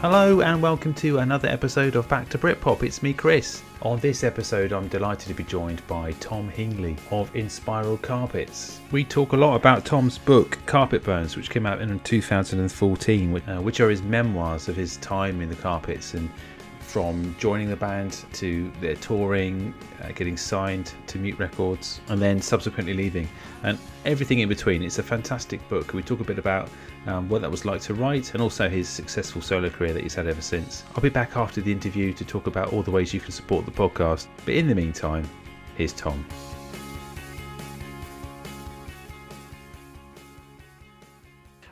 Hello and welcome to another episode of Back to Britpop. It's me, Chris. On this episode, I'm delighted to be joined by Tom Hingley of Inspiral Carpets. We talk a lot about Tom's book, Carpet Burns, which came out in 2014, uh, which are his memoirs of his time in the carpets and from joining the band to their touring, uh, getting signed to Mute Records, and then subsequently leaving, and everything in between. It's a fantastic book. We talk a bit about um, what that was like to write and also his successful solo career that he's had ever since. I'll be back after the interview to talk about all the ways you can support the podcast, but in the meantime, here's Tom.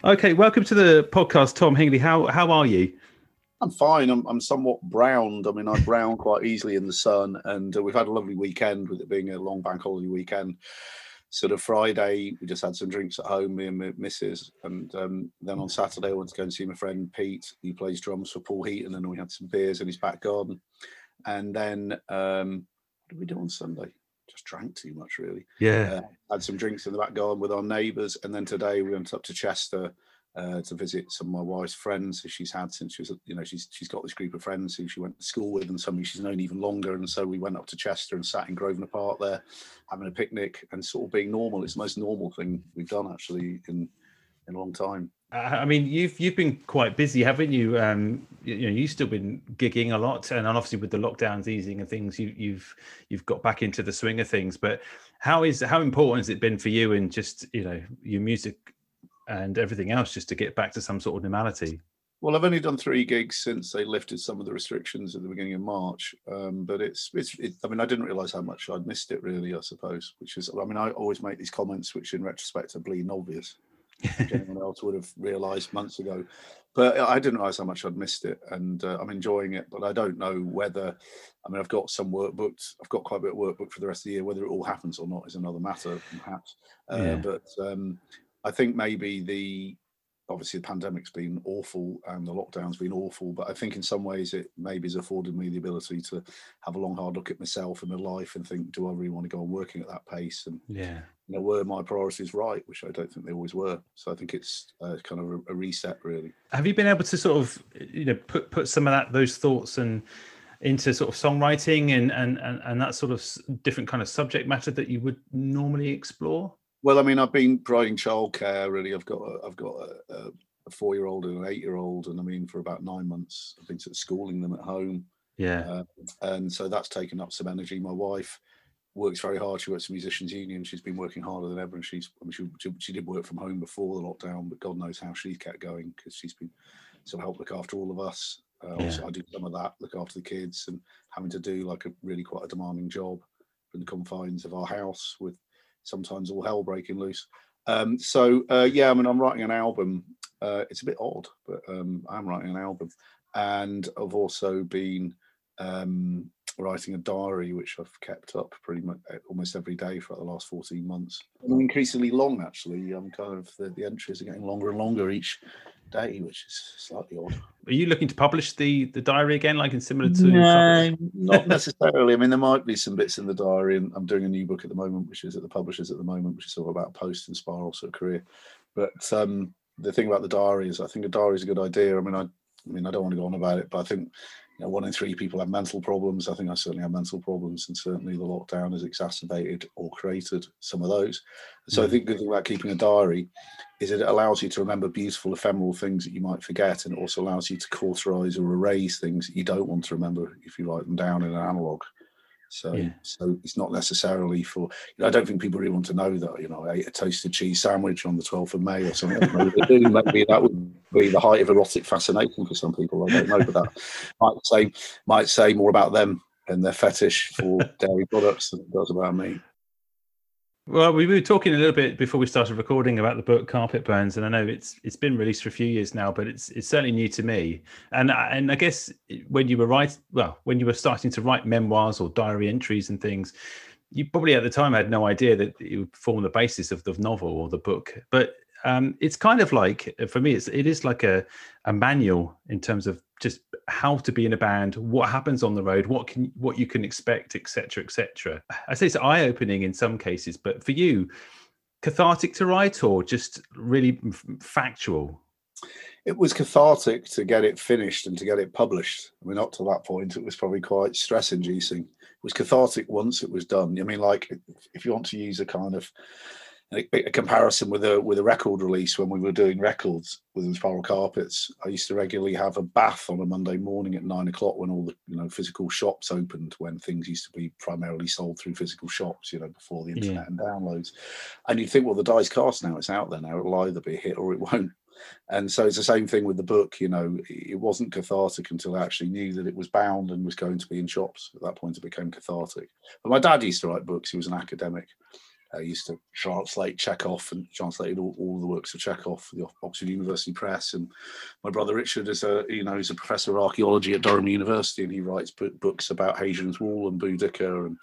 Okay, welcome to the podcast, Tom Hingley. How how are you? I'm fine. I'm, I'm somewhat browned. I mean, I brown quite easily in the sun, and uh, we've had a lovely weekend with it being a long bank holiday weekend. Sort of Friday, we just had some drinks at home, me and my missus, and um, then on Saturday, I went to go and see my friend Pete. He plays drums for Paul Heaton, and then we had some beers in his back garden. And then, um, what did we do on Sunday? Just drank too much, really. Yeah. Uh, had some drinks in the back garden with our neighbours, and then today we went up to Chester uh, to visit some of my wife's friends who she's had since she was, you know, she's she's got this group of friends who she went to school with, and some she's known even longer. And so we went up to Chester and sat in Grosvenor Park there, having a picnic and sort of being normal. It's the most normal thing we've done actually in in a long time. I mean, you've you've been quite busy, haven't you? Um, you, you know, you've still been gigging a lot, and obviously with the lockdowns easing and things, you, you've you've got back into the swing of things. But how is how important has it been for you and just you know your music and everything else just to get back to some sort of normality? Well, I've only done three gigs since they lifted some of the restrictions at the beginning of March. Um, but it's, it's, it, I mean, I didn't realize how much I'd missed it really, I suppose, which is, I mean, I always make these comments, which in retrospect are bleeding obvious. anyone else would have realized months ago. But I didn't realize how much I'd missed it. And uh, I'm enjoying it, but I don't know whether, I mean, I've got some work booked. I've got quite a bit of work booked for the rest of the year. Whether it all happens or not is another matter, perhaps. Uh, yeah. But um, I think maybe the obviously the pandemic's been awful and the lockdown's been awful, but I think in some ways it maybe has afforded me the ability to have a long hard look at myself and my life and think, do I really want to go on working at that pace? And yeah, you know, were my priorities right, which I don't think they always were. So I think it's uh, kind of a, a reset, really. Have you been able to sort of you know put put some of that those thoughts and into sort of songwriting and and and, and that sort of different kind of subject matter that you would normally explore? Well, I mean, I've been providing childcare. Really, I've got a, I've got a, a four-year-old and an eight-year-old, and I mean, for about nine months, I've been sort of schooling them at home. Yeah, uh, and so that's taken up some energy. My wife works very hard. She works for Musicians Union. She's been working harder than ever, and she's I mean, she, she, she did work from home before the lockdown, but God knows how she's kept going because she's been sort of helped look after all of us. Uh, yeah. Also, I do some of that, look after the kids, and having to do like a really quite a demanding job in the confines of our house with sometimes all hell breaking loose. Um, so uh, yeah, I mean, I'm writing an album. Uh, it's a bit odd, but um, I'm writing an album, and I've also been um, writing a diary, which I've kept up pretty much uh, almost every day for the last 14 months. And increasingly long, actually. I'm kind of the, the entries are getting longer and longer each day, which is slightly odd. Are you looking to publish the the diary again, like in similar to? No, not necessarily. I mean, there might be some bits in the diary, and I'm doing a new book at the moment, which is at the publishers at the moment, which is all about post Inspiral sort of career. But um, the thing about the diary is, I think a diary is a good idea. I mean, I, I mean, I don't want to go on about it, but I think you know, one in three people have mental problems. I think I certainly have mental problems, and certainly the lockdown has exacerbated or created some of those. So mm. I think the good thing about keeping a diary is it allows you to remember beautiful, ephemeral things that you might forget, and it also allows you to cauterize or erase things that you don't want to remember if you write them down in an analog. So, yeah. so it's not necessarily for. You know, I don't think people really want to know that. You know, I ate a toasted cheese sandwich on the 12th of May or something. Maybe, maybe that would be the height of erotic fascination for some people. I don't know, but that might say might say more about them and their fetish for dairy products than it does about me. Well, we were talking a little bit before we started recording about the book Carpet Burns, and I know it's it's been released for a few years now, but it's it's certainly new to me. And and I guess when you were writing, well, when you were starting to write memoirs or diary entries and things, you probably at the time had no idea that it would form the basis of the novel or the book. But um, it's kind of like for me, it's it is like a a manual in terms of just how to be in a band, what happens on the road, what can what you can expect, etc., etc. I say it's eye opening in some cases, but for you, cathartic to write or just really factual? it was cathartic to get it finished and to get it published. I mean, up to that point, it was probably quite stress inducing. It was cathartic once it was done. I mean, like if you want to use a kind of a, a comparison with a with a record release when we were doing records with Inspiral Carpets, I used to regularly have a bath on a Monday morning at nine o'clock when all the you know physical shops opened, when things used to be primarily sold through physical shops, you know, before the internet yeah. and downloads. And you think, well, the die's cast now; it's out there now. It'll either be a hit or it won't. And so it's the same thing with the book. You know, it wasn't cathartic until I actually knew that it was bound and was going to be in shops. At that point, it became cathartic. But my dad used to write books. He was an academic. I used to translate Chekhov and translated all, all the works of Chekhov for the Oxford University Press. And my brother Richard is a you know he's a professor of archaeology at Durham University, and he writes books about Hadrian's Wall and Boudicca and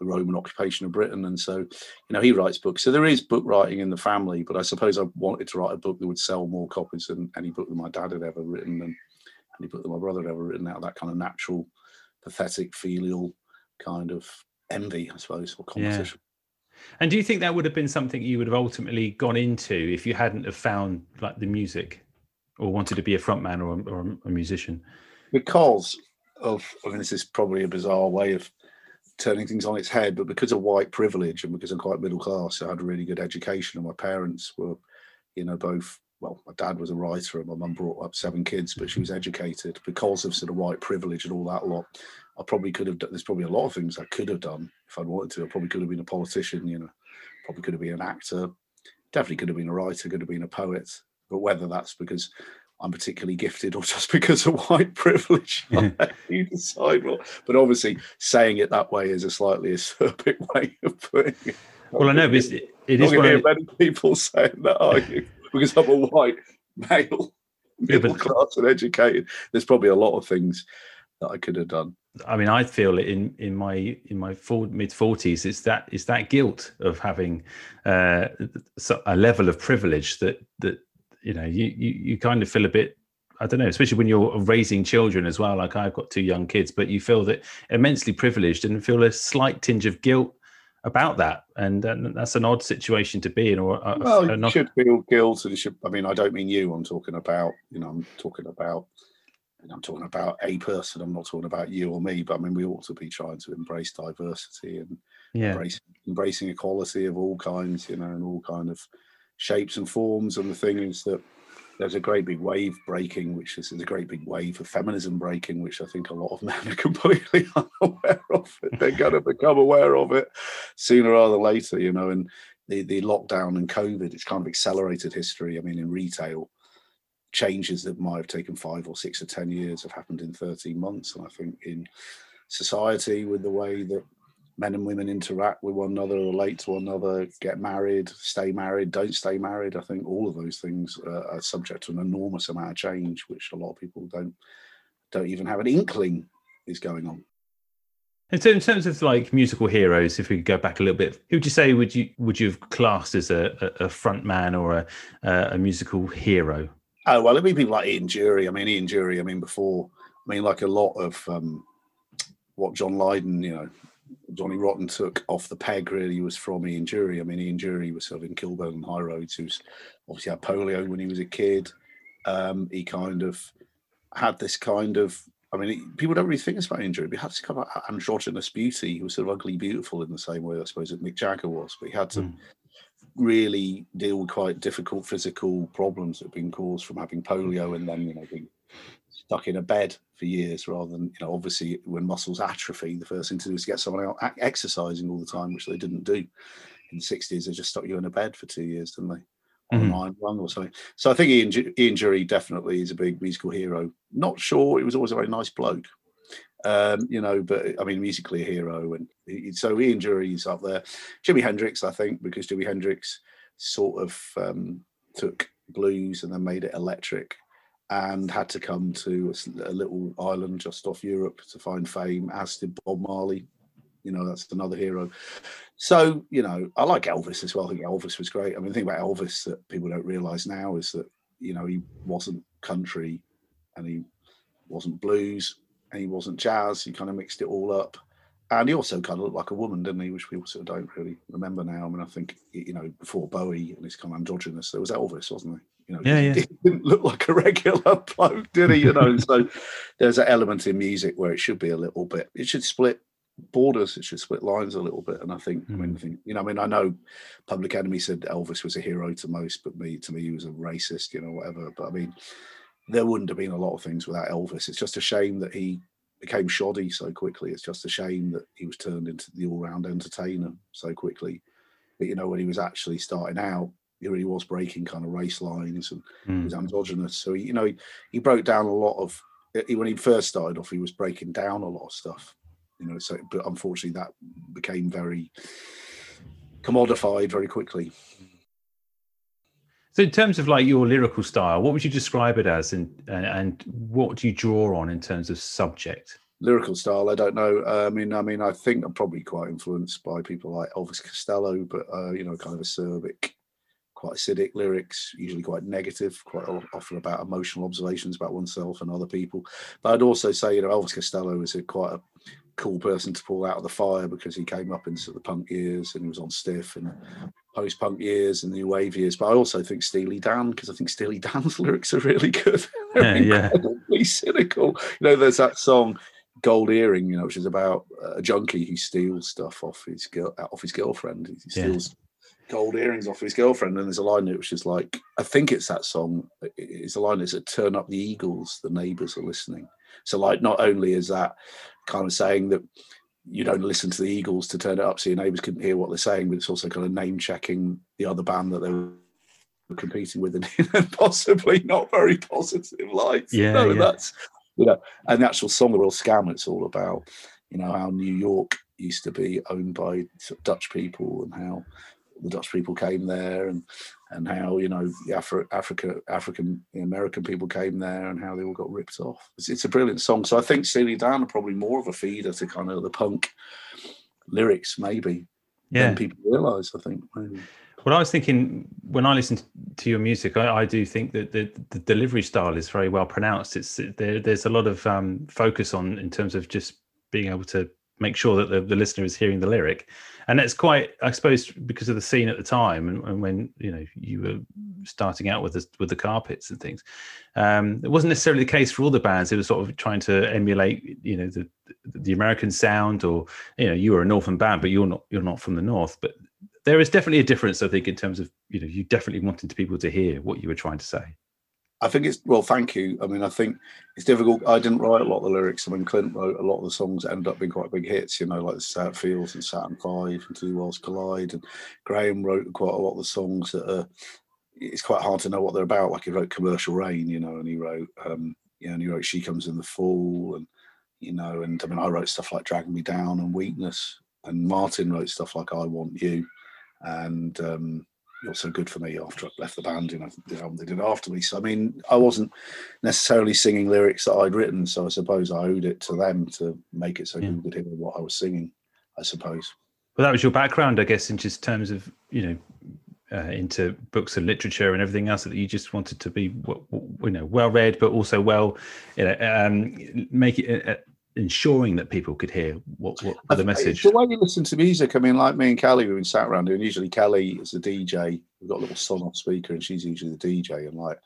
the Roman occupation of Britain. And so, you know, he writes books. So there is book writing in the family, but I suppose I wanted to write a book that would sell more copies than any book that my dad had ever written and any book that my brother had ever written out of that kind of natural, pathetic, filial kind of envy, I suppose, or competition. Yeah. And do you think that would have been something you would have ultimately gone into if you hadn't have found like the music or wanted to be a frontman or, or a musician? Because of, I mean, this is probably a bizarre way of turning things on its head, but because of white privilege and because I'm quite middle class, I had a really good education, and my parents were, you know, both. Well, my dad was a writer, and my mum brought up seven kids, but she was educated because of sort of white privilege and all that lot. I probably could have done. There's probably a lot of things I could have done if I'd wanted to. I probably could have been a politician, you know, probably could have been an actor, definitely could have been a writer, could have been a poet. But whether that's because I'm particularly gifted or just because of white privilege. you decide what. But obviously, saying it that way is a slightly acerbic way of putting it. Well, I know, but it is one of many people saying that, are you? Because I'm a white male, middle yeah, class and educated. There's probably a lot of things that I could have done. I mean, I feel it in in my in my mid forties. It's that it's that guilt of having uh, a level of privilege that that you know you, you you kind of feel a bit I don't know, especially when you're raising children as well. Like I've got two young kids, but you feel that immensely privileged and feel a slight tinge of guilt about that, and uh, that's an odd situation to be in. Or a, well, you should feel guilt, and should. I mean, I don't mean you. I'm talking about. You know, I'm talking about. I'm talking about a person. I'm not talking about you or me. But I mean, we ought to be trying to embrace diversity and yeah. embrace, embracing equality of all kinds. You know, and all kind of shapes and forms. And the thing is that there's a great big wave breaking, which is, is a great big wave of feminism breaking, which I think a lot of men are completely unaware of. It. They're going to become aware of it sooner rather than later, you know. And the, the lockdown and COVID, it's kind of accelerated history. I mean, in retail, changes that might have taken five or six or 10 years have happened in 13 months. And I think in society, with the way that men and women interact with one another, relate to one another, get married, stay married, don't stay married. I think all of those things are subject to an enormous amount of change, which a lot of people don't don't even have an inkling is going on. And so, in terms of like musical heroes, if we could go back a little bit, who would you say would you would you have classed as a, a, front man or a, a musical hero? Oh well, it'd be people like Ian Dury. I mean, Ian Dury. I mean, before, I mean, like a lot of um, what John Lydon, you know, Johnny Rotten took off the peg really was from Ian Dury. I mean, Ian Dury was sort of in Kilburn and High Roads, who's obviously had polio when he was a kid. Um, he kind of had this kind of, I mean, people don't really think about Ian Dury, but he had this kind of androgynous beauty. He was sort of ugly beautiful in the same way, I suppose, that Mick Jagger was, but he had to mm. Really deal with quite difficult physical problems that have been caused from having polio and then, you know, being stuck in a bed for years rather than you know obviously when muscles atrophy the first thing to do is get someone out exercising all the time which they didn't do. In the 60s they just stuck you in a bed for two years didn't they? On mm-hmm. iron lung or something. So i think ian, ian dury definitely is a big musical hero. Not sure he was always a very nice bloke um, you know, but I mean, musically a hero, and he, so Ian Dury's up there. Jimi Hendrix, I think, because Jimi Hendrix sort of um, took blues and then made it electric, and had to come to a, little island just off Europe to find fame, as did Bob Marley. You know, that's another hero. So, you know, I like Elvis as well. I think Elvis was great. I mean, the thing about Elvis that people don't realize now is that, you know, he wasn't country and he wasn't blues and he wasn't jazz. He kind of mixed it all up. And he also kind of looked like a woman, didn't he? Which people sort of don't really remember now. I mean, I think, you know, before Bowie and his kind of androgynous, there was Elvis, wasn't there? You know, Yeah, yeah. he didn't look like a regular bloke, did he? You know, so there's an element in music where it should be a little bit. It should split borders. It should split lines a little bit. And I think, I mean, hmm. I think, you know, I mean, I know Public Enemy said Elvis was a hero to most, but me, to me, he was a racist, you know, whatever. But I mean, there wouldn't have been a lot of things without Elvis. It's just a shame that he became shoddy so quickly. It's just a shame that he was turned into the all-round entertainer so quickly. But you know, when he was actually starting out, he really was breaking kind of race lines and he Mm. was androgynous. So he, you know, he, he broke down a lot of he, when he first started off, he was breaking down a lot of stuff. You know, so but unfortunately that became very commodified very quickly. So, in terms of like your lyrical style, what would you describe it as, and and, and what do you draw on in terms of subject? lyrical style i don't know uh, i mean i mean i think i'm probably quite influenced by people like elvis costello but uh, you know kind of acerbic quite acidic lyrics usually quite negative quite often about emotional observations about oneself and other people but i'd also say you know elvis costello is a quite a cool person to pull out of the fire because he came up into the punk years and he was on stiff and post-punk years and the new wave years but i also think steely dan because i think steely dan's lyrics are really good They're Yeah, yeah. incredibly cynical you know there's that song gold earring you know which is about a junkie who steals stuff off his girl off his girlfriend he Yeah. steals gold earrings off his girlfriend and there's a line in it which is like i think it's that song it's a line that's said turn up the eagles the neighbors are listening so like not only is that kind of saying that you don't listen to the eagles to turn it up so your neighbors can hear what they're saying but it's also kind of name checking the other band that they were competing with in, in a possibly not very positive light you Yeah, know, yeah. that's you know and the actual song the royal scam it's all about you know how new york used to be owned by sort of dutch people and how the dutch people came there and and how you know the Afri- africa african american people came there and how they all got ripped off it's, it's a brilliant song so i think steely dan are probably more of a feeder to kind of the punk lyrics maybe Yeah. than people realize i think maybe. Well, I was thinking when I listen to your music, I, I do think that the, the delivery style is very well pronounced. It's there, there's a lot of um, focus on in terms of just being able to make sure that the, the listener is hearing the lyric, and it's quite, I suppose, because of the scene at the time and, and when you know you were starting out with the, with the carpets and things. Um, it wasn't necessarily the case for all the bands. It was sort of trying to emulate, you know, the the American sound, or you know, you were a northern band, but you're not you're not from the north, but there is definitely a difference, I think, in terms of you know you definitely wanted people to hear what you were trying to say. I think it's well, thank you. I mean, I think it's difficult. I didn't write a lot of the lyrics. I mean, Clint wrote a lot of the songs that ended up being quite big hits, you know, like the South Fields and Saturn Five and Two Worlds Collide. And Graham wrote quite a lot of the songs that are. It's quite hard to know what they're about. Like he wrote Commercial Rain, you know, and he wrote, um, yeah, and he wrote She Comes in the Fall, and you know, and I mean, I wrote stuff like Drag Me Down and Weakness, and Martin wrote stuff like I Want You, and um, So Good for Me after I left the band, you know, the album they did after me. So, I mean, I wasn't necessarily singing lyrics that I'd written, so I suppose I owed it to them to make it so Yeah. people could hear what I was singing, I suppose. Well, that was your background, I guess, in just terms of you know uh, into books and literature and everything else that you just wanted to be, you know, well read, but also well, you know, um, make it. Ensuring that people could hear what, what the message the way you listen to music. I mean, like me and Kelly, we've been sat around and usually Kelly is the DJ. We've got a little Sonos speaker, and she's usually the DJ. And like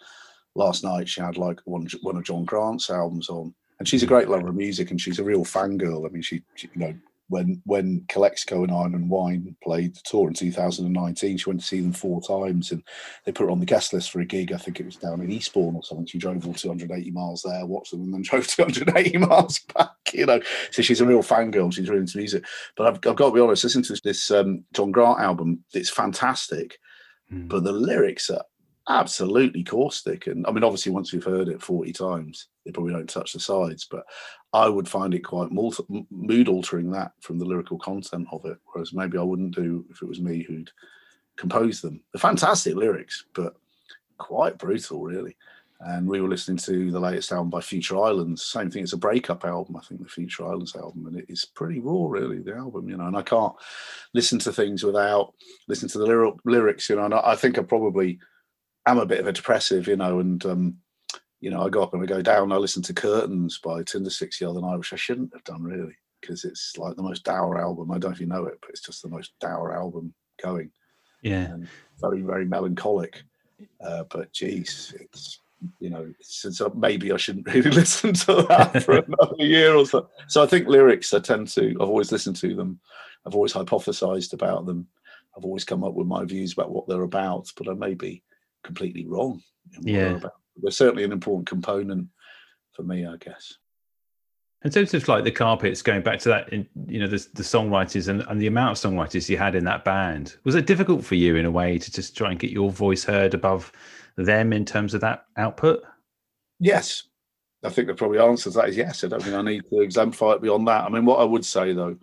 last night, she had like one one of John Grant's albums on, and she's a great lover of music, and she's a real fangirl. I mean, she, she you know. When when Calexico and Iron and Wine played the tour in 2019, she went to see them four times, and they put her on the guest list for a gig. I think it was down in Eastbourne or something. She drove all 280 miles there, watched them, and then drove 280 miles back. You know, so she's a real fangirl. She's really into music. But I've, I've got to be honest, listen to this um, John Grant album. It's fantastic, Mm. but the lyrics are absolutely caustic. And I mean, obviously, once you've heard it 40 times, they probably don't touch the sides. But I would find it quite mood altering that from the lyrical content of it. Whereas maybe I wouldn't do if it was me who'd composed them. The fantastic lyrics, but quite brutal, really. And we were listening to the latest album by Future Islands. Same thing. It's a breakup album, I think, the Future Islands album, and it is pretty raw, really. The album, you know. And I can't listen to things without listening to the lyric, lyrics, you know. And I, I think I probably am a bit of a depressive, you know. And um, you know, I go up and I go down. I listened to Curtains by Tindersticks the other night, which I shouldn't have done, really, because it's like the most dour album. I don't know if you know it, but it's just the most dour album going Yeah. and very, very melancholic. Uh, but geez, it's you know, so maybe I shouldn't really listen to that for another year or so. So I think lyrics, I tend to, I've always listened to them. I've always hypothesized about them. I've always come up with my views about what they're about, but I may be completely wrong. yeah. They're, they're certainly an important component for me, I guess. In terms of like the carpets, going back to that, you know, the, the songwriters and, and the amount of songwriters you had in that band, was it difficult for you in a way to just try and get your voice heard above them in terms of that output? Yes. I think the probably answer to that is yes. I don't think I need to exemplify it beyond that. I mean, what I would say though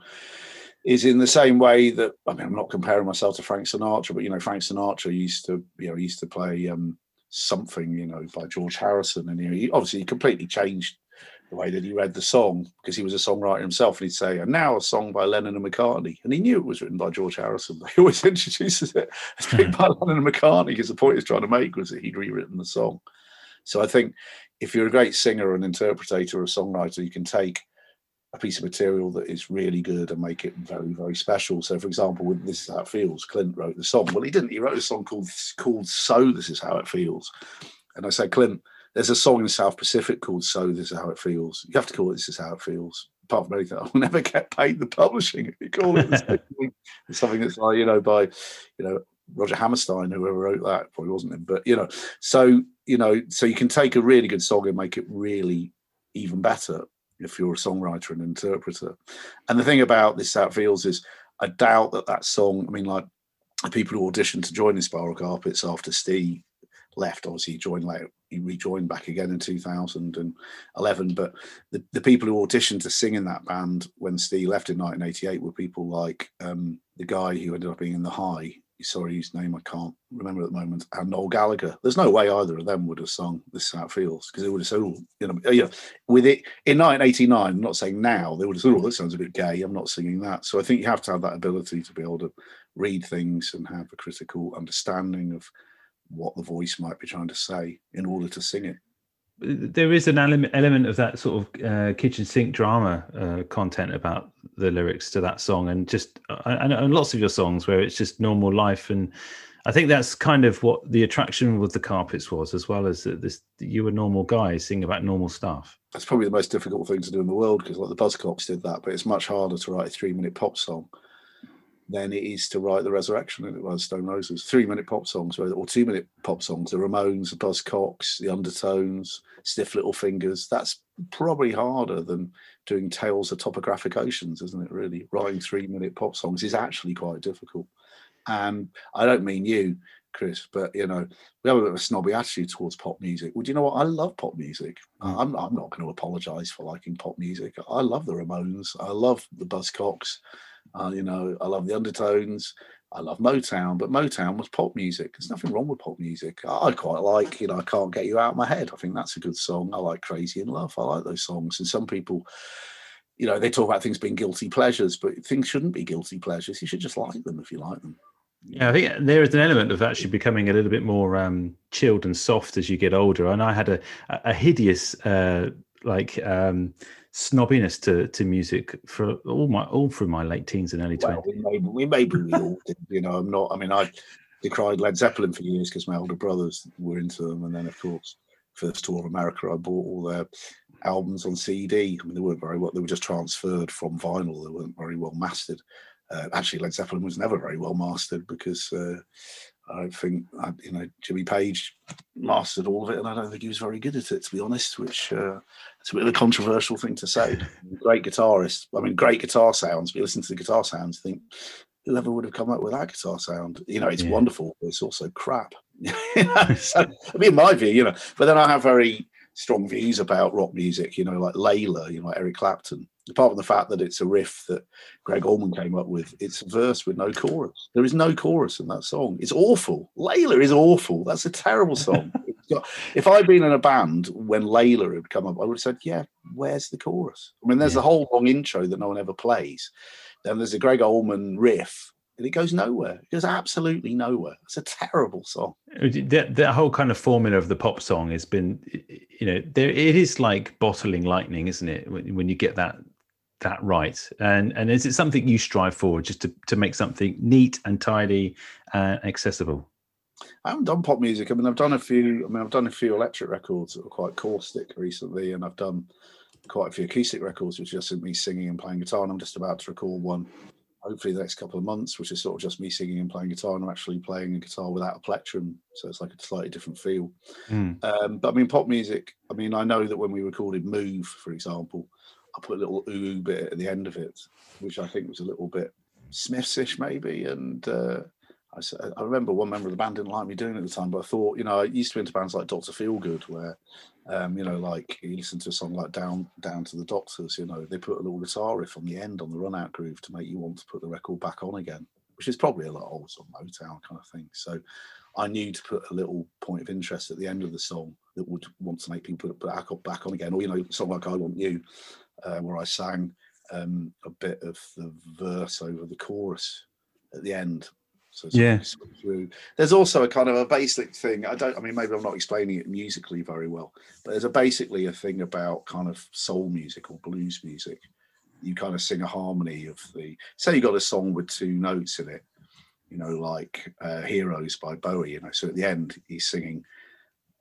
is in the same way that I mean, I'm not comparing myself to Frank Sinatra, but you know, Frank Sinatra used to, you know, used to play um, something, you know, by George Harrison, and know, he obviously he completely changed the way that he read the song because he was a songwriter himself. And he'd say, and now a song by Lennon and McCartney. And he knew it was written by George Harrison, but he always introduces it as being hmm. by Lennon and McCartney because the point he's trying to make was that he'd rewritten the song. So I think if you're a great singer or an interpreter or a songwriter, you can take a piece of material that is really good and make it very, very special. So, for example, with This Is How It Feels, Clint wrote the song. Well, he didn't. He wrote a song called, called So This Is How It Feels. And I said, Clint, there's a song in the South Pacific called "So This Is How It Feels." You have to call it "This Is How It Feels." Apart from anything, I'll never get paid the publishing if you call it something that's like you know by you know Roger Hammerstein, whoever wrote that, probably wasn't him, but you know, so you know, so you can take a really good song and make it really even better if you're a songwriter and interpreter. And the thing about this How It Feels is, I doubt that that song. I mean, like people who auditioned to join the Inspiral Carpets after Steve left. Obviously, he joined later. He rejoined back again in 2011. But the, the people who auditioned to sing in that band when Steve left in 1988 were people like um, the guy who ended up being in the High. Sorry, his name I can't remember at the moment. And Noel Gallagher. There's no way either of them would have sung "This Is How It Feels" because they would have said, oh, you know, yeah, with it in 1989. I'm not saying now. They would have said, "Oh, that sounds a bit gay." I'm not singing that. So I think you have to have that ability to be able to read things and have a critical understanding of what the voice might be trying to say in order to sing it. There is an element element of that sort of uh, kitchen sink drama uh, content about the lyrics to that song, and just uh, and, and lots of your songs where it's just normal life, and I think that's kind of what the attraction with the carpets was, as well as this. You were normal guys singing about normal stuff. That's probably the most difficult thing to do in the world because, like the Buzzcocks did that, but it's much harder to write a three-minute pop song than it is to write the resurrection and it was Stone Roses. Three minute pop songs or two minute pop songs, the Ramones, the Buzzcocks, the Undertones, Stiff Little Fingers. That's probably harder than doing Tales of Topographic Oceans, isn't it? Really, writing three minute pop songs is actually quite difficult. And I don't mean you, Chris, but you know, we have a bit of a snobby attitude towards pop music. Well, do you know what? I love pop music. Mm. I'm, I'm not going to apologize for liking pop music. I love the Ramones. I love the Buzzcocks. Uh, you know, I love the undertones. I love Motown, but Motown was pop music. There's nothing wrong with pop music. I quite like, you know, I can't get you out of my head. I think that's a good song. I like Crazy in Love. I like those songs. And some people, you know, they talk about things being guilty pleasures, but things shouldn't be guilty pleasures. You should just like them if you like them. Yeah, I think there is an element of actually becoming a little bit more um, chilled and soft as you get older. And I had a, a hideous, uh, like, um, snobbiness to, to music for all my all through my late teens and early twenties. Well, we maybe we maybe we all did. You know, I'm not. I mean, I decried Led Zeppelin for years because my older brothers were into them, and then of course, first tour of America, I bought all their albums on CD. I mean, they weren't very well. They were just transferred from vinyl. They weren't very well mastered. Uh, actually, Led Zeppelin was never very well mastered because uh, I think you know Jimmy Page mastered all of it, and I don't think he was very good at it, to be honest. Which uh, it's a bit of a controversial thing to say. great guitarist, I mean, great guitar sounds. But you listen to the guitar sounds, I think whoever would have come up with that guitar sound? You know, it's yeah. wonderful, but it's also crap. so, I mean, in my view, you know. But then I have very strong views about rock music. You know, like Layla, you know, like Eric Clapton apart from the fact that it's a riff that Greg Allman came up with, it's a verse with no chorus. There is no chorus in that song. It's awful. Layla is awful. That's a terrible song. got, if I'd been in a band when Layla had come up, I would have said, Yeah, where's the chorus? I mean, there's yeah. a whole long intro that no one ever plays. Then there's a Greg Allman riff and it goes nowhere. It goes absolutely nowhere. It's a terrible song. Oh, that, that whole kind of formula of the pop song has been, you know, there it is like bottling lightning, isn't it? When, when you get that that right? And and is it something you strive for, just to to make something neat and tidy and accessible? I haven't done pop music. I mean, I've done a few. I mean, I've done a few electric records that were quite caustic recently, and I've done quite a few acoustic records, which are just me singing and playing guitar. And I'm just about to record one, hopefully the next couple of months, which is sort of just me singing and playing guitar. And I'm actually playing a guitar without a plectrum, so it's like a slightly different feel. Mm. Um, but I mean, pop music. I mean, I know that when we recorded "Move," for example, I put a little ooh bit at the end of it, which I think was a little bit Smiths-ish maybe, and. Uh, I, I remember one member of the band didn't like me doing it at the time, but I thought, you know, I used to be into bands like Doctor Feelgood, where, um, you know, like you listen to a song like Down Down to the Doctors, you know, they put a little guitar riff on the end on the run out groove to make you want to put the record back on again, which is probably a lot old sort of Motown kind of thing. So I knew to put a little point of interest at the end of the song that would want to make people put it back, back on again, or, you know, song like I Want You, uh, where I sang um, a bit of the verse over the chorus at the end so yeah. There's also a kind of a basic thing. I don't. I mean, maybe I'm not explaining it musically very well, but there's a basically a thing about kind of soul music or blues music. You kind of sing a harmony of the. Say you got a song with two notes in it, you know, like uh, "Heroes" by Bowie. You know, so at the end he's singing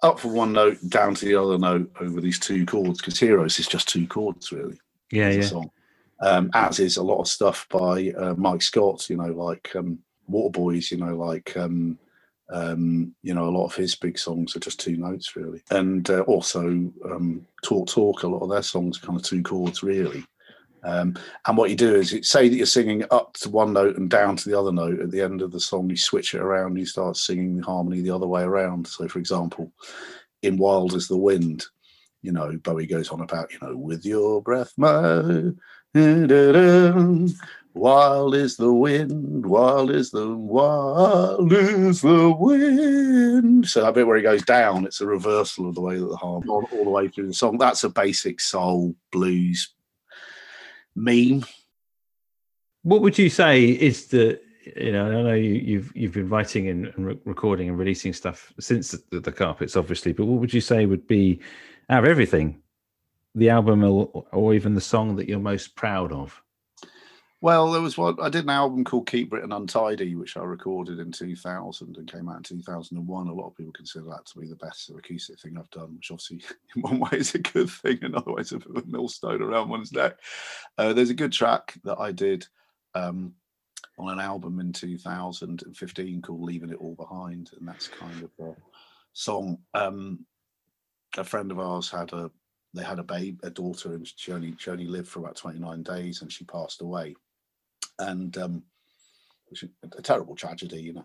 up from one note down to the other note over these two chords because "Heroes" is just two chords really. Yeah, yeah. Song. Um, as is a lot of stuff by uh, Mike Scott. You know, like. Um, Waterboys, you know, like um, um, you know, a lot of his big songs are just two notes really, and uh, also um, Talk Talk. A lot of their songs are kind of two chords really. Um, and what you do is, say that you're singing up to one note and down to the other note at the end of the song. You switch it around. You start singing the harmony the other way around. So, for example, in "Wild as the Wind," you know, Bowie goes on about, you know, with your breath, my Wild is the wind, wild is the wild is the wind. So that bit where he goes down, it's a reversal of the way that the harmony all the way through the song. That's a basic soul blues meme. What would you say is the you know, I know you, have you've, you've been writing and, and, recording and releasing stuff since the, the, carpets, obviously. But what would you say would be out of everything, the album or, or even the song that you're most proud of? Well, there was one. I did an album called Keep Britain Untidy, which I recorded in 2000 and came out in 2001. A lot of people consider that to be the best acoustic thing I've done, which obviously, in one way, is a good thing, in other ways, a bit of a millstone around one's neck. Uh, there's a good track that I did um, on an album in 2015 called Leaving It All Behind, and that's kind of a song. Um, a friend of ours had a they had a babe, a daughter, and she only she only lived for about 29 days, and she passed away and um, a terrible tragedy, you know.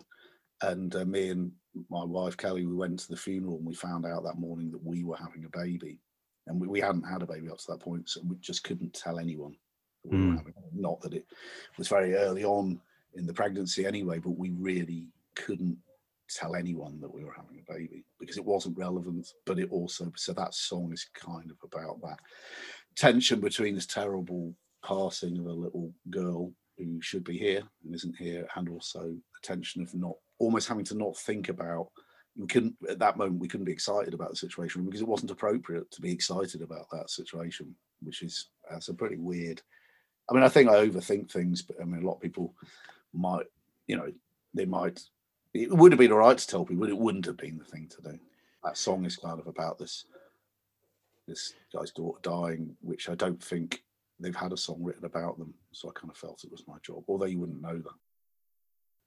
And uh, me and my wife Kelly, we went to the funeral and we found out that morning that we were having a baby, and we, we hadn't had a baby up to that point, so we just couldn't tell anyone. We mm. not that it was very early on in the pregnancy anyway, but we really couldn't tell anyone that we were having a baby because it wasn't relevant. But it also so that song is kind of about that tension between this terrible passing of a little girl who should be here and isn't here, and also the tension of not almost having to not think about. We couldn't at that moment we couldn't be excited about the situation because it wasn't appropriate to be excited about that situation, which is that's a pretty weird. I mean, I think I overthink things, but I mean, a lot of people might, you know, they might. It would have been all right to tell people, but it wouldn't have been the thing to do. That song is kind of about this this guy's daughter dying, which I don't think they've had a song written about them. So I kind of felt it was my job, although you wouldn't know that.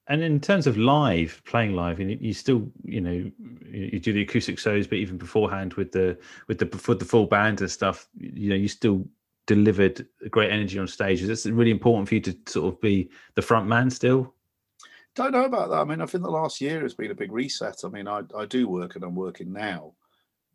And in terms of live, playing live, and you still, you know, you do the acoustic shows, but even beforehand with the with the for the full band and stuff, you know, you still delivered great energy on stage. Is it really important for you to sort of be the front man still? Don't know about that. I mean, I think the last year has been a big reset. I mean, I, I do work and I'm working now,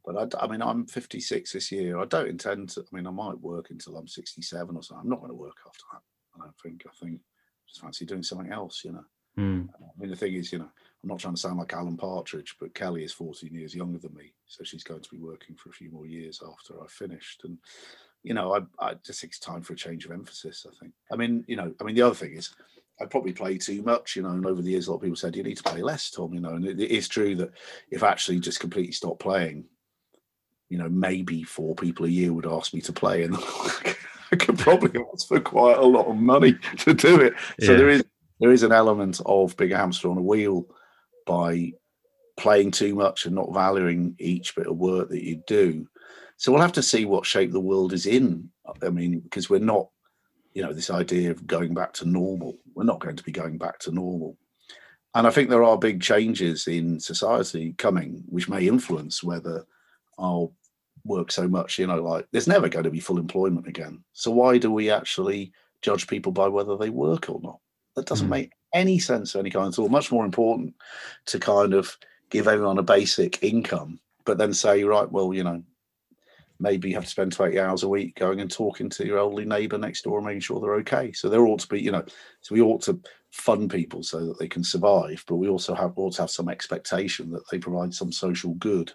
but I, I, mean, I'm 56 this year. I don't intend to. I mean, I might work until I'm 67 or something. I'm not going to work after that. I don't think. I think just fancy doing something else. You know. Mm. I mean, the thing is, you know, I'm not trying to sound like Alan Partridge, but Kelly is 14 years younger than me, so she's going to be working for a few more years after I finished. And you know, I, I just think it's time for a change of emphasis. I think. I mean, you know, I mean, the other thing is. I probably play too much, you know, and over the years, a lot of people said you need to play less, Tom, you know, and it, it is true that if I actually just completely stop playing, you know, maybe four people a year would ask me to play, and I could probably ask for quite a lot of money to do it. So yeah. there is there is an element of big hamster on a wheel by playing too much and not valuing each bit of work that you do. So we'll have to see what shape the world is in. I mean, because we're not, you know, this idea of going back to normal. We're not going to be going back to normal. And I think there are big changes in society coming, which may influence whether I'll work so much. You know, like there's never going to be full employment again. So why do we actually judge people by whether they work or not? That doesn't mm. make any sense of any kind at all. Much more important to kind of give everyone a basic income, but then say, right, well, you know, maybe you have to spend 20 hours a week going and talking to your elderly neighbor next door and making sure they're okay. So there ought to be, you know, so we ought to fund people so that they can survive, but we also have ought to have some expectation that they provide some social good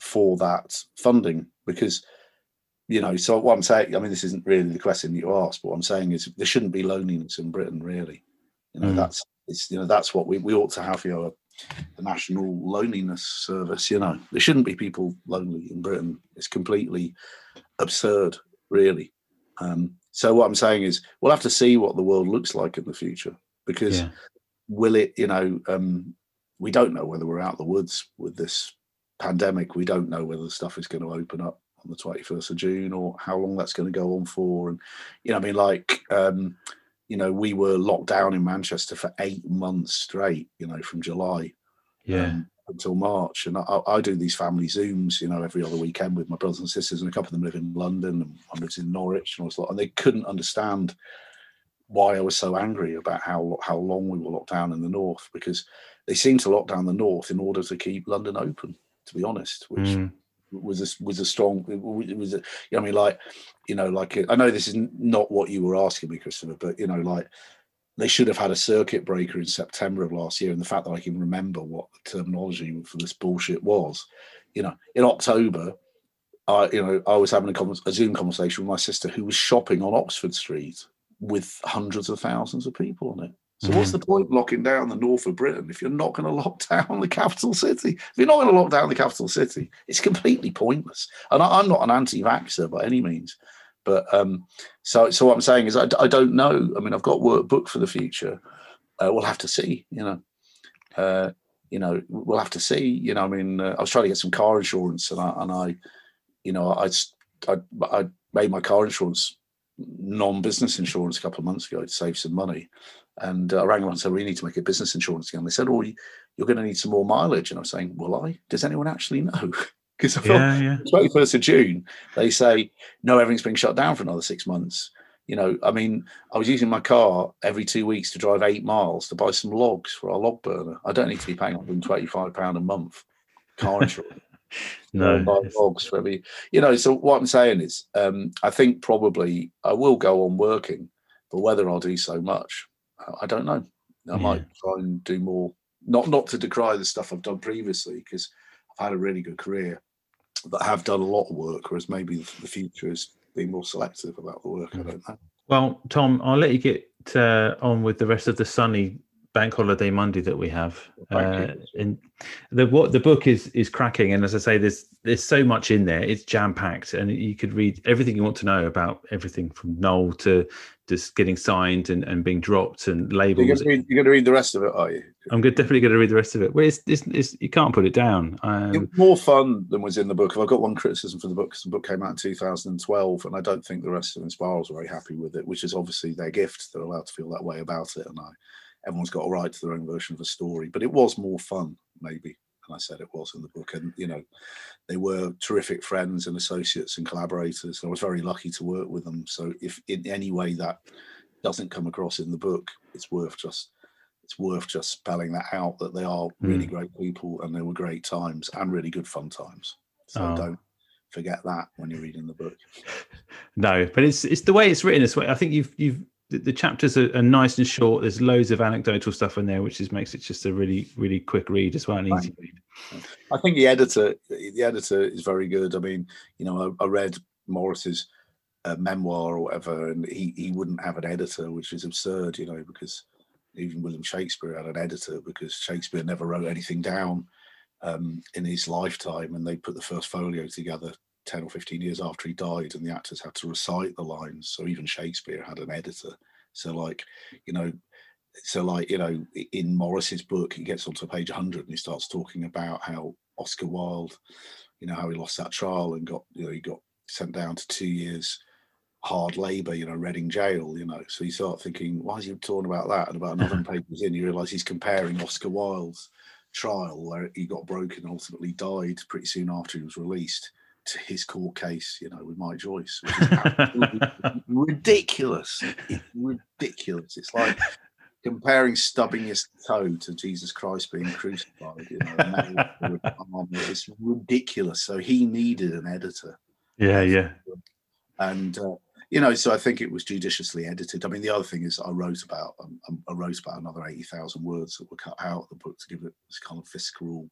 for that funding because you know so what i'm saying i mean this isn't really the question you asked but what i'm saying is there shouldn't be loneliness in britain really you know mm. that's it's you know that's what we, we ought to have you know the national loneliness service you know there shouldn't be people lonely in britain it's completely absurd really um, so what i'm saying is we'll have to see what the world looks like in the future because yeah. will it you know um, we don't know whether we're out of the woods with this pandemic we don't know whether the stuff is going to open up on the 21st of june or how long that's going to go on for and you know i mean like um, you know, we were locked down in Manchester for eight months straight, you know, from July yeah. Um, until March. And I, I, do these family Zooms, you know, every other weekend with my brothers and sisters, and a couple of them live in London and one lives in Norwich. And, I was like, and they couldn't understand why I was so angry about how how long we were locked down in the north because they seemed to lock down the north in order to keep London open, to be honest, which mm was a was a strong it was a, you know, I mean like you know like I know this is not what you were asking me Christopher but you know like they should have had a circuit breaker in September of last year and the fact that I can remember what the terminology for this bullshit was you know in October I you know I was having a, a Zoom conversation with my sister who was shopping on Oxford Street with hundreds of thousands of people on it so mm-hmm. what's the point locking down the north of Britain if you're not going to lock down the capital city? If you're not going to lock down the capital city, it's completely pointless. And I, am not an anti-vaxxer by any means, but um, so so what I'm saying is I, I, don't know. I mean, I've got work booked for the future. Uh, we'll have to see. You know, uh, you know, we'll have to see. You know, I mean, uh, I was trying to get some car insurance, and I, and I you know, I, I I made my car insurance non-business insurance a couple of months ago to save some money and uh, I rang them and said, we need to make a business insurance again. They said, oh, you're going to need some more mileage. And I'm saying, will I? Does anyone actually know? Because yeah, yeah. 21st of June, they say, no, everything's being shut down for another six months. You know, I mean, I was using my car every two weeks to drive eight miles to buy some logs for our log burner. I don't need to be paying £125 a month car insurance. No, logs for every, you know. So what I'm saying is, um, I think probably I will go on working, but whether I'll do so much, I don't know. I yeah. might try and do more. Not not to decry the stuff I've done previously because I've had a really good career, but I have done a lot of work. Whereas maybe the future is being more selective about the work. Mm. I don't know. Well, Tom, I'll let you get uh, on with the rest of the sunny bank holiday Monday that we have. Uh, and the what the book is is cracking, and as I say, there's there's so much in there. It's jam packed, and you could read everything you want to know about everything from Noel to just getting signed and, and being dropped and labels. You're going, read, to read the rest of it, are you? I'm definitely going to read the rest of it. Well, it's, it's, it's you can't put it down. Um, more fun than was in the book. I've got one criticism for the book because the book came out in 2012, and I don't think the rest of Inspirals are very happy with it, which is obviously their gift. They're allowed to feel that way about it, and I, everyone's got a right to their own version of a story. But it was more fun, maybe and I said it was in the book. And you know, they were terrific friends and associates and collaborators. I was very lucky to work with them. So if in any way that doesn't come across in the book, it's worth just it's worth just spelling that out that they are really mm. great people and they were great times and really good fun times. So oh. don't forget that when you're reading the book. No, but it's it's the way it's written. This way, I think you've you've the, chapters are, are, nice and short. There's loads of anecdotal stuff in there, which is makes it just a really really quick read as well, and easy read. I think the editor the editor is very good. I mean, you know, I, I read Morrissey's uh, memoir or whatever, and he he wouldn't have an editor, which is absurd, you know, because even William Shakespeare had an editor because Shakespeare never wrote anything down um, in his lifetime, and they put the first folio together 10 or 15 years after he died and the actors had to recite the lines. So even shakespeare had an editor. So like you know so like you know in morrissey's book he gets onto page 100 and he starts talking about how oscar wilde you know how he lost that trial and got you know he got sent down to two years hard labor you know reading jail you know. So you start thinking why is he talking about that? And about another pages in you realize he's comparing oscar wilde's trial where he got broken and ultimately died pretty soon after he was released to his court case, you know, with Mike Joyce, ridiculous. It's ridiculous. It's like comparing stubbing his toe to Jesus Christ being crucified. You know, it's ridiculous. So he needed an editor. Yeah, yeah. And uh, you know, so I think it was judiciously edited. I mean, the other thing is, I wrote about um, um I wrote about another eighty thousand words that were cut out of the book to give it this kind of fiscal,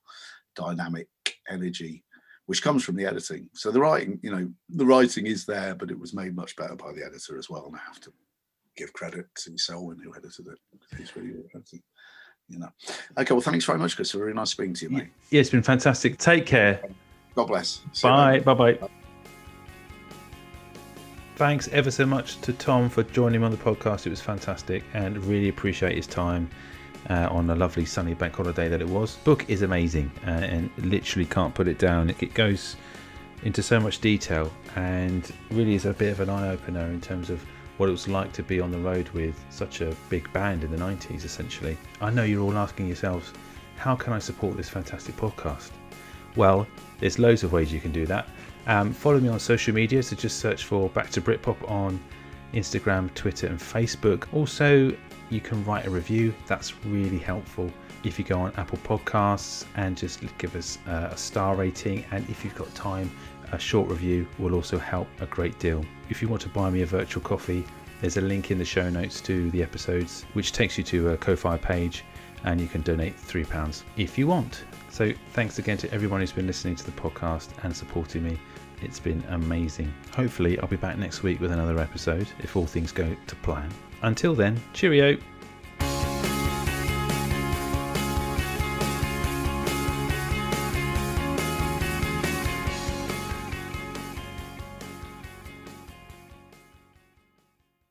dynamic energy which comes from the editing. So the writing, you know, the writing is there, but it was made much better by the editor as well. And I have to give credit to Selwyn who edited it. He's really. You know. Okay, well, thanks very much, Chris. Really nice speaking to you, mate. Yeah, it's been fantastic. Take care. God bless. See bye. Bye bye. Thanks ever so much to Tom for joining me on the podcast. It was fantastic and really appreciate his time uh, on a lovely sunny bank holiday that it was. Book is amazing uh, and literally can't put it down. It goes into so much detail and really is a bit of an eye opener in terms of what it was like to be on the road with such a big band in the 90s, essentially. I know you're all asking yourselves, how can I support this fantastic podcast? Well, there's loads of ways you can do that. Um, follow me on social media, so just search for Back to Britpop on Instagram, Twitter, and Facebook. Also, you can write a review. That's really helpful. If you go on Apple Podcasts and just give us uh, a star rating, and if you've got time, a short review will also help a great deal. If you want to buy me a virtual coffee, there's a link in the show notes to the episodes, which takes you to a Ko-fi page, and you can donate £3 if you want. So thanks again to everyone who's been listening to the podcast and supporting me. It's been amazing. Hopefully, I'll be back next week with another episode if all things go to plan. Until then, cheerio.